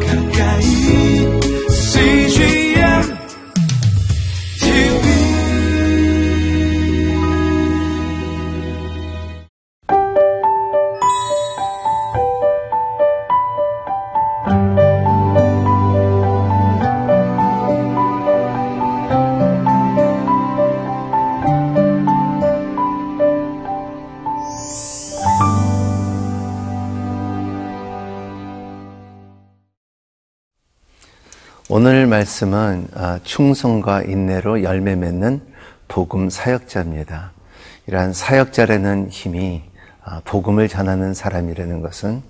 가까 오늘 말씀은 아, 충성과 인내로 열매 맺는 복음 사역자입니다. 이러한 사역자라는 힘이 아, 복음을 전하는 사람이라는 것은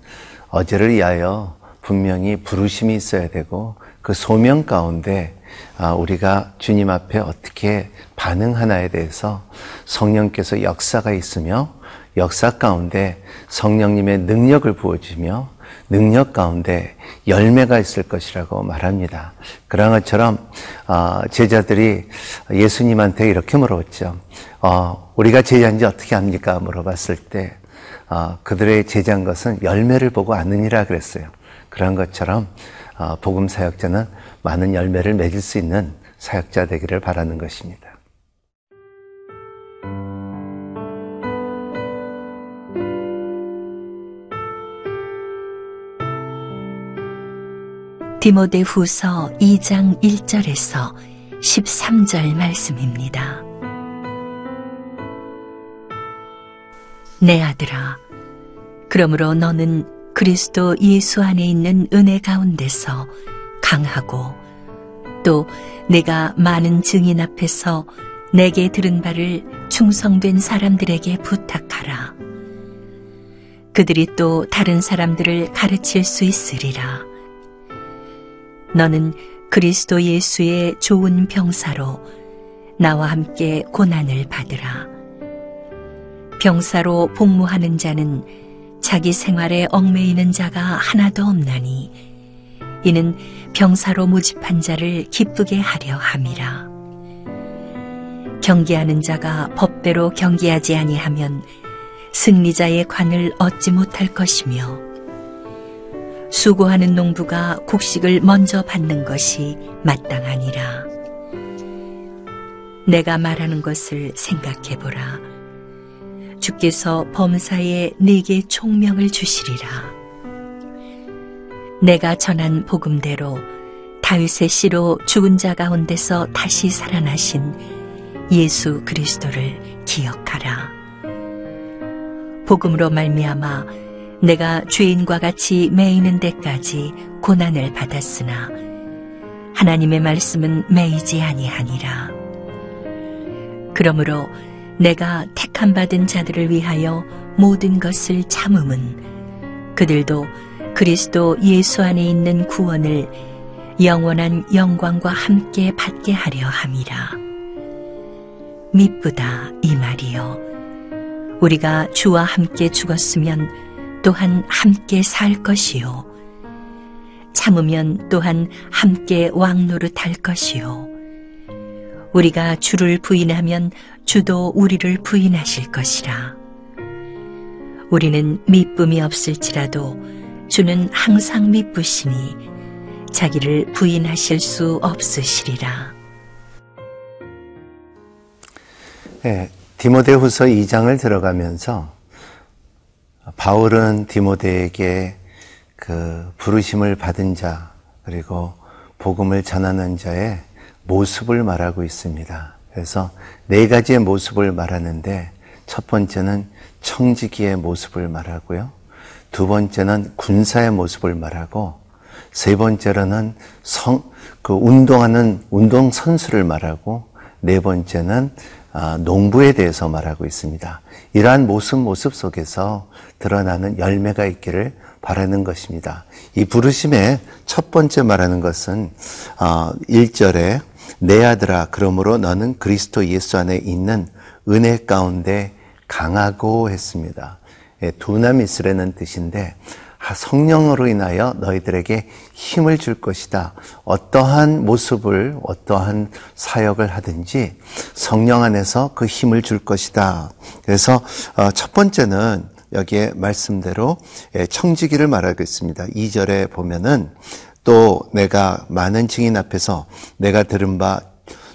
어제를 위하여 분명히 부르심이 있어야 되고 그 소명 가운데 아, 우리가 주님 앞에 어떻게 반응하나에 대해서 성령께서 역사가 있으며 역사 가운데 성령님의 능력을 부어주며 능력 가운데 열매가 있을 것이라고 말합니다. 그런 것처럼 어, 제자들이 예수님한테 이렇게 물어봤죠. 어, 우리가 제자인지 어떻게 합니까? 물어봤을 때 어, 그들의 제자인 것은 열매를 보고 아느니라 그랬어요. 그런 것처럼 복음 사역자는 많은 열매를 맺을 수 있는 사역자 되기를 바라는 것입니다. 디모데 후서 2장 1절에서 13절 말씀입니다. 내 아들아, 그러므로 너는 그리스도 예수 안에 있는 은혜 가운데서 강하고 또 내가 많은 증인 앞에서 내게 들은 바를 충성된 사람들에게 부탁하라. 그들이 또 다른 사람들을 가르칠 수 있으리라. 너는 그리스도 예수의 좋은 병사로 나와 함께 고난을 받으라. 병사로 복무하는 자는 자기 생활에 얽매이는 자가 하나도 없나니 이는 병사로 모집한 자를 기쁘게 하려 함이라. 경계하는 자가 법대로 경계하지 아니하면 승리자의 관을 얻지 못할 것이며 수고하는 농부가 곡식을 먼저 받는 것이 마땅하니라. 내가 말하는 것을 생각해 보라. 주께서 범사에 네게 총명을 주시리라. 내가 전한 복음대로 다윗의 씨로 죽은 자 가운데서 다시 살아나신 예수 그리스도를 기억하라. 복음으로 말미암아 내가 죄인과 같이 매이는 데까지 고난을 받았으나 하나님의 말씀은 매이지 아니하니라. 그러므로 내가 택함 받은 자들을 위하여 모든 것을 참음은 그들도 그리스도 예수 안에 있는 구원을 영원한 영광과 함께 받게 하려 함이라. 미쁘다 이 말이요. 우리가 주와 함께 죽었으면 또한 함께 살 것이요. 참으면 또한 함께 왕노릇할 것이요. 우리가 주를 부인하면 주도 우리를 부인하실 것이라. 우리는 미쁨이 없을지라도 주는 항상 미쁘시니 자기를 부인하실 수 없으시리라. 네, 디모데후서 2장을 들어가면서 바울은 디모데에게 그 부르심을 받은 자 그리고 복음을 전하는 자의 모습을 말하고 있습니다. 그래서 네 가지의 모습을 말하는데 첫 번째는 청지기의 모습을 말하고요. 두 번째는 군사의 모습을 말하고 세 번째로는 성, 그 운동하는 운동 선수를 말하고 네 번째는 아, 농부에 대해서 말하고 있습니다. 이러한 모습 모습 속에서 드러나는 열매가 있기를 바라는 것입니다. 이 부르심의 첫 번째 말하는 것은 1절에 어, 내 아들아 그러므로 너는 그리스도 예수 안에 있는 은혜 가운데 강하고 했습니다. 예, 두나미스라는 뜻인데 성령으로 인하여 너희들에게 힘을 줄 것이다. 어떠한 모습을, 어떠한 사역을 하든지 성령 안에서 그 힘을 줄 것이다. 그래서 어, 첫 번째는 여기에 말씀대로 예, 청지기를 말하고 있습니다. 2절에 보면은 또 내가 많은 증인 앞에서 내가 들은 바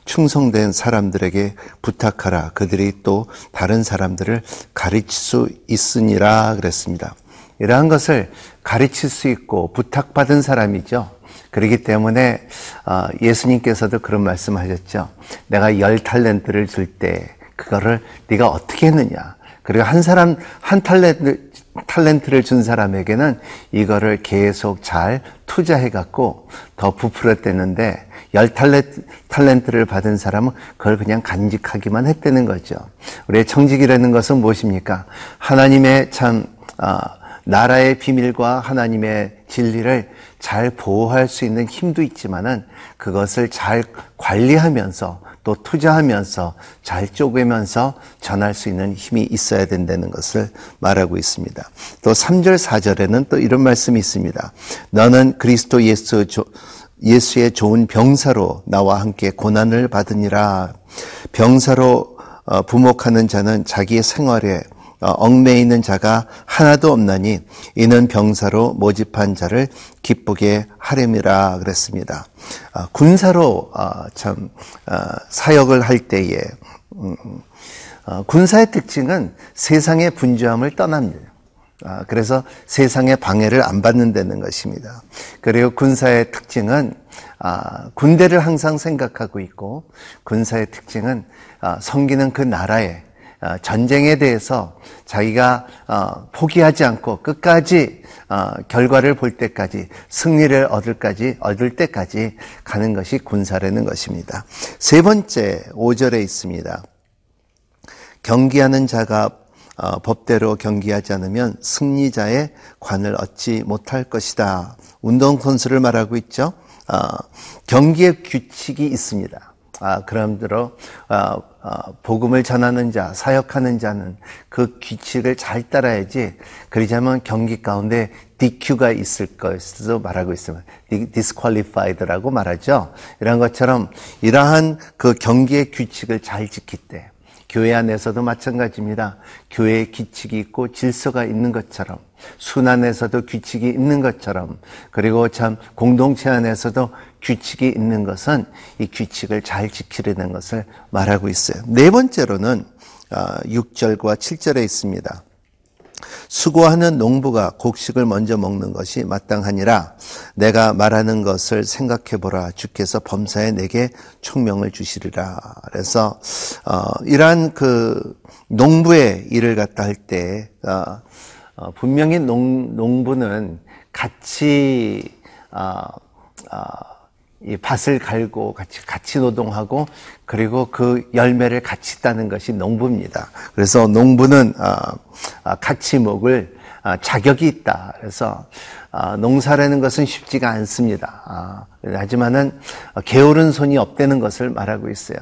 충성된 사람들에게 부탁하라. 그들이 또 다른 사람들을 가르칠 수 있으니라 그랬습니다. 이러한 것을 가르칠 수 있고 부탁받은 사람이죠. 그렇기 때문에 어, 예수님께서도 그런 말씀하셨죠. 내가 열 탈렌트를 줄 때 그거를 네가 어떻게 했느냐. 그리고 한 사람 한 탈렌트 탈렌트를 준 사람에게는 이거를 계속 잘 투자해 갖고 더 부풀었댔는데 열 탈렌트, 탈렌트를 받은 사람은 그걸 그냥 간직하기만 했다는 거죠. 우리의 청직이라는 것은 무엇입니까? 하나님의 참 아, 나라의 비밀과 하나님의 진리를 잘 보호할 수 있는 힘도 있지만은 그것을 잘 관리하면서 또 투자하면서 잘 쪼개면서 전할 수 있는 힘이 있어야 된다는 것을 말하고 있습니다. 또 3절 4절에는 또 이런 말씀이 있습니다. 너는 그리스도 예수 예수의 좋은 병사로 나와 함께 고난을 받으니라. 병사로 어, 부목하는 자는 자기의 생활에 어, 얽매 있는 자가 하나도 없나니 이는 병사로 모집한 자를 기쁘게 하렴이라 그랬습니다. 어, 군사로 참 사역을 할 때에 음, 군사의 특징은 세상의 분주함을 떠납니다. 아, 그래서 세상의 방해를 안 받는다는 것입니다. 그리고 군사의 특징은 아, 군대를 항상 생각하고 있고 군사의 특징은 아, 섬기는 그 나라의 전쟁에 대해서 자기가 어, 포기하지 않고 끝까지 어, 결과를 볼 때까지 승리를 얻을까지 얻을 때까지 가는 것이 군사라는 것입니다. 세 번째 5절에 있습니다. 경기하는 자가 어, 법대로 경기하지 않으면 승리자의 관을 얻지 못할 것이다. 운동 선수를 말하고 있죠. 어, 경기의 규칙이 있습니다. 아, 그럼대로 어, 어, 복음을 전하는 자, 사역하는 자는 그 규칙을 잘 따라야지. 그러자면 경기 가운데 DQ가 있을 것으로 말하고 있으면 disqualified라고 말하죠. 이런 것처럼 이러한 그 경기의 규칙을 잘 지킬 때 교회 안에서도 마찬가지입니다. 교회에 규칙이 있고 질서가 있는 것처럼 순환에서도 규칙이 있는 것처럼 그리고 참 공동체 안에서도 규칙이 있는 것은 이 규칙을 잘 지키려는 것을 말하고 있어요. 네 번째로는 6절과 아, 7절에 있습니다. 수고하는 농부가 곡식을 먼저 먹는 것이 마땅하니라 내가 말하는 것을 생각해 보라 주께서 범사에 내게 총명을 주시리라 그래서 어, 이러한 그 농부의 일을 갖다 할때 어, 어, 분명히 농, 농부는 같이 어, 어, 이 밭을 갈고 같이 같이 노동하고 그리고 그 열매를 같이 따는 것이 농부입니다. 그래서 농부는 어, 같이 먹을 어, 자격이 있다. 그래서 어, 농사라는 것은 쉽지가 않습니다. 하지만은 게으른 손이 없다는 것을 말하고 있어요.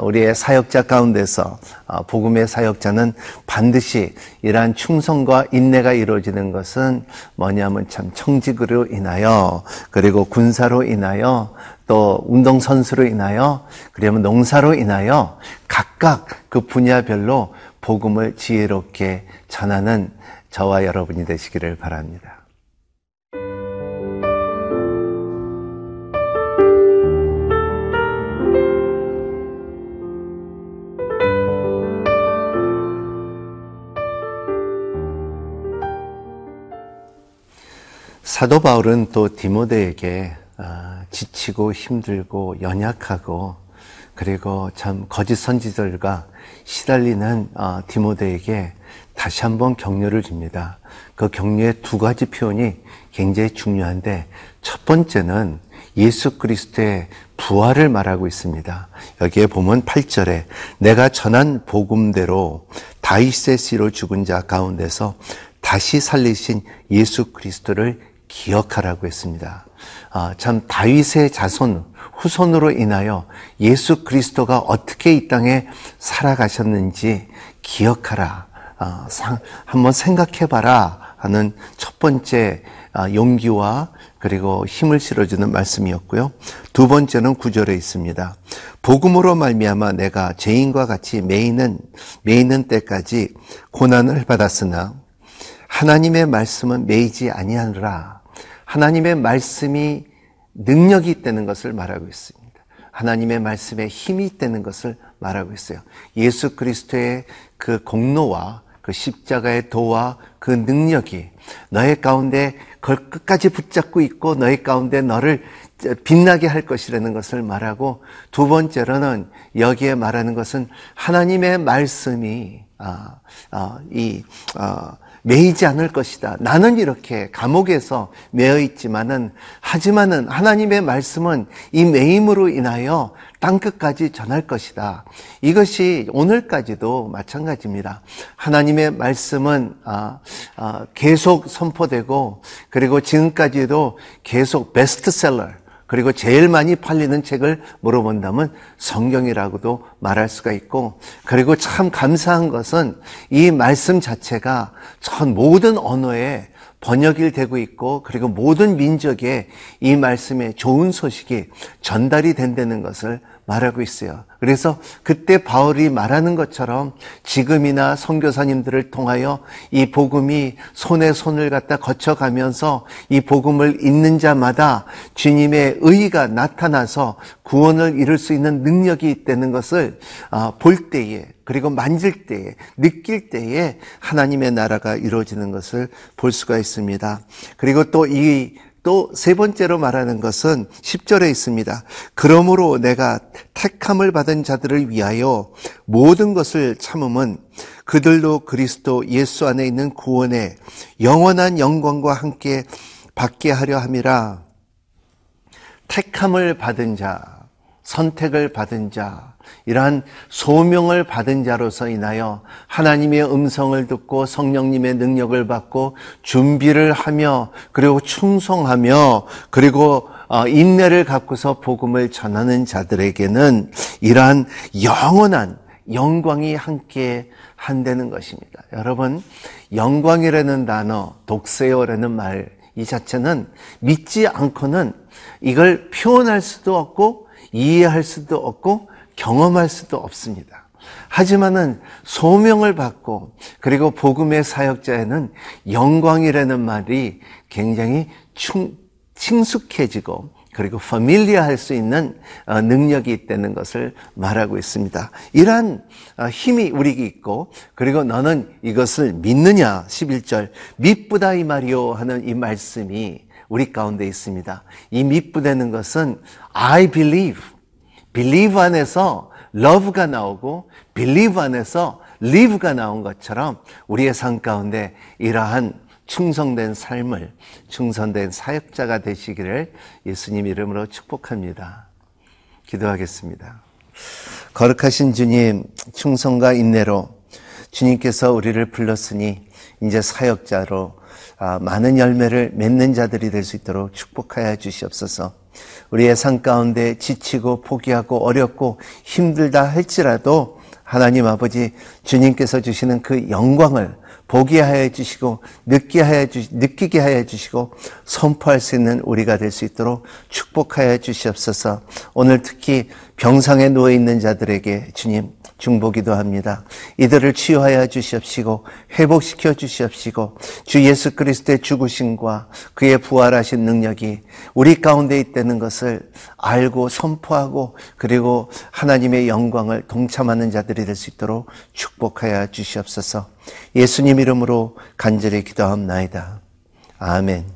우리의 사역자 가운데서 복음의 사역자는 반드시 이러한 충성과 인내가 이루어지는 것은 뭐냐면 참 청직으로 인하여 그리고 군사로 인하여 또 운동선수로 인하여 그러면 농사로 인하여 각각 그 분야별로 복음을 지혜롭게 전하는 저와 여러분이 되시기를 바랍니다. 사도 바울은 또 디모데에게 아, 지치고 힘들고 연약하고 그리고 참 거짓 선지들과 시달리는 어, 디모데에게 다시 한번 격려를 줍니다. 그 격려의 두 가지 표현이 굉장히 중요한데 첫 번째는 예수 그리스도의 부활을 말하고 있습니다. 여기에 보면 8절에 내가 전한 복음대로 다윗의 씨로 죽은 자 가운데서 다시 살리신 예수 그리스도를 기억하라고 했습니다. 아, 참 다윗의 자손 후손으로 인하여 예수 그리스도가 어떻게 이 땅에 살아가셨는지 기억하라. 아, 한번 생각해봐라 하는 첫 번째 아, 용기와 그리고 힘을 실어주는 말씀이었고요. 두 번째는 구절에 있습니다. 복음으로 말미암아 내가 죄인과 같이 매이는 매이는 때까지 고난을 받았으나 하나님의 말씀은 매이지 아니하느라 하나님의 말씀이 능력이 있다는 것을 말하고 있습니다. 하나님의 말씀에 힘이 있다는 것을 말하고 있어요. 예수 그리스도의 그 공로와 그 십자가의 도와 그 능력이 너의 가운데 그걸 끝까지 붙잡고 있고 너의 가운데 너를 빛나게 할 것이라는 것을 말하고 두 번째로는 여기에 말하는 것은 하나님의 말씀이 아, 아, 이 아, 매이지 않을 것이다. 나는 이렇게 감옥에서 매여 있지만은 하지만은 하나님의 말씀은 이 매임으로 인하여 땅 끝까지 전할 것이다. 이것이 오늘까지도 마찬가지입니다. 하나님의 말씀은 아, 아, 계속 선포되고 그리고 지금까지도 계속 베스트셀러 그리고 제일 많이 팔리는 책을 물어본다면 성경이라고도 말할 수가 있고, 그리고 참 감사한 것은 이 말씀 자체가 전 모든 언어에 번역이 되고 있고, 그리고 모든 민족에 이 말씀의 좋은 소식이 전달이 된다는 것을 말하고 있어요. 그래서 그때 바울이 말하는 것처럼 지금이나 선교사님들을 통하여 이 복음이 손에 손을 갖다 거쳐가면서 이 복음을 읽는 자마다 주님의 의가 나타나서 구원을 이룰 수 있는 능력이 있다는 것을 아, 볼 때에 그리고 만질 때에 느낄 때에 하나님의 나라가 이루어지는 것을 볼 수가 있습니다. 그리고 또 이 또 세 번째로 말하는 것은 10절에 있습니다. 그러므로 내가 택함을 받은 자들을 위하여 모든 것을 참음은 그들도 그리스도 예수 안에 있는 구원의 영원한 영광과 함께 받게 하려 함이라. 택함을 받은 자, 선택을 받은 자, 이러한 소명을 받은 자로서 인하여 하나님의 음성을 듣고 성령님의 능력을 받고 준비를 하며 그리고 충성하며 그리고 어, 인내를 갖고서 복음을 전하는 자들에게는 이러한 영원한 영광이 함께 한다는 것입니다. 여러분, 영광이라는 단어, 독세요라는 말 이 자체는 믿지 않고는 이걸 표현할 수도 없고 이해할 수도 없고 경험할 수도 없습니다. 하지만은 소명을 받고 그리고 복음의 사역자에는 영광이라는 말이 굉장히 충, 친숙해지고 그리고 할수 있는 어, 능력이 있다는 것을 말하고 있습니다. 이러한 어, 힘이 우리에게 있고 그리고 너는 이것을 믿느냐 11절 믿부다 이 말이요 하는 이 말씀이 우리 가운데 있습니다. 이 믿부다는 것은 I believe believe 안에서 love가 나오고 believe 안에서 live가 나온 것처럼 우리의 삶 가운데 이러한 충성된 삶을 충성된 사역자가 되시기를 예수님 이름으로 축복합니다. 기도하겠습니다. 거룩하신 주님, 충성과 인내로 주님께서 우리를 불렀으니 이제 사역자로 아, 많은 열매를 맺는 자들이 될 수 있도록 축복하여 주시옵소서. 우리의 삶 가운데 지치고 포기하고 어렵고 힘들다 할지라도 하나님 아버지 주님께서 주시는 그 영광을 보게 하여 주시고 느끼게 하여 주 느끼게 하여 주시고 선포할 수 있는 우리가 될 수 있도록 축복하여 주시옵소서. 오늘 특히 병상에 누워 있는 자들에게 주님 중보기도 합니다. 이들을 치유하여 주시옵시고 회복시켜 주시옵시고 주 예수 그리스도의 죽으심과 그의 부활하신 능력이 우리 가운데 있다는 것을 알고 선포하고 그리고 하나님의 영광을 동참하는 자들이 될 수 있도록 축복하여 주시옵소서. 예수님 이름으로 간절히 기도합나이다. 아멘.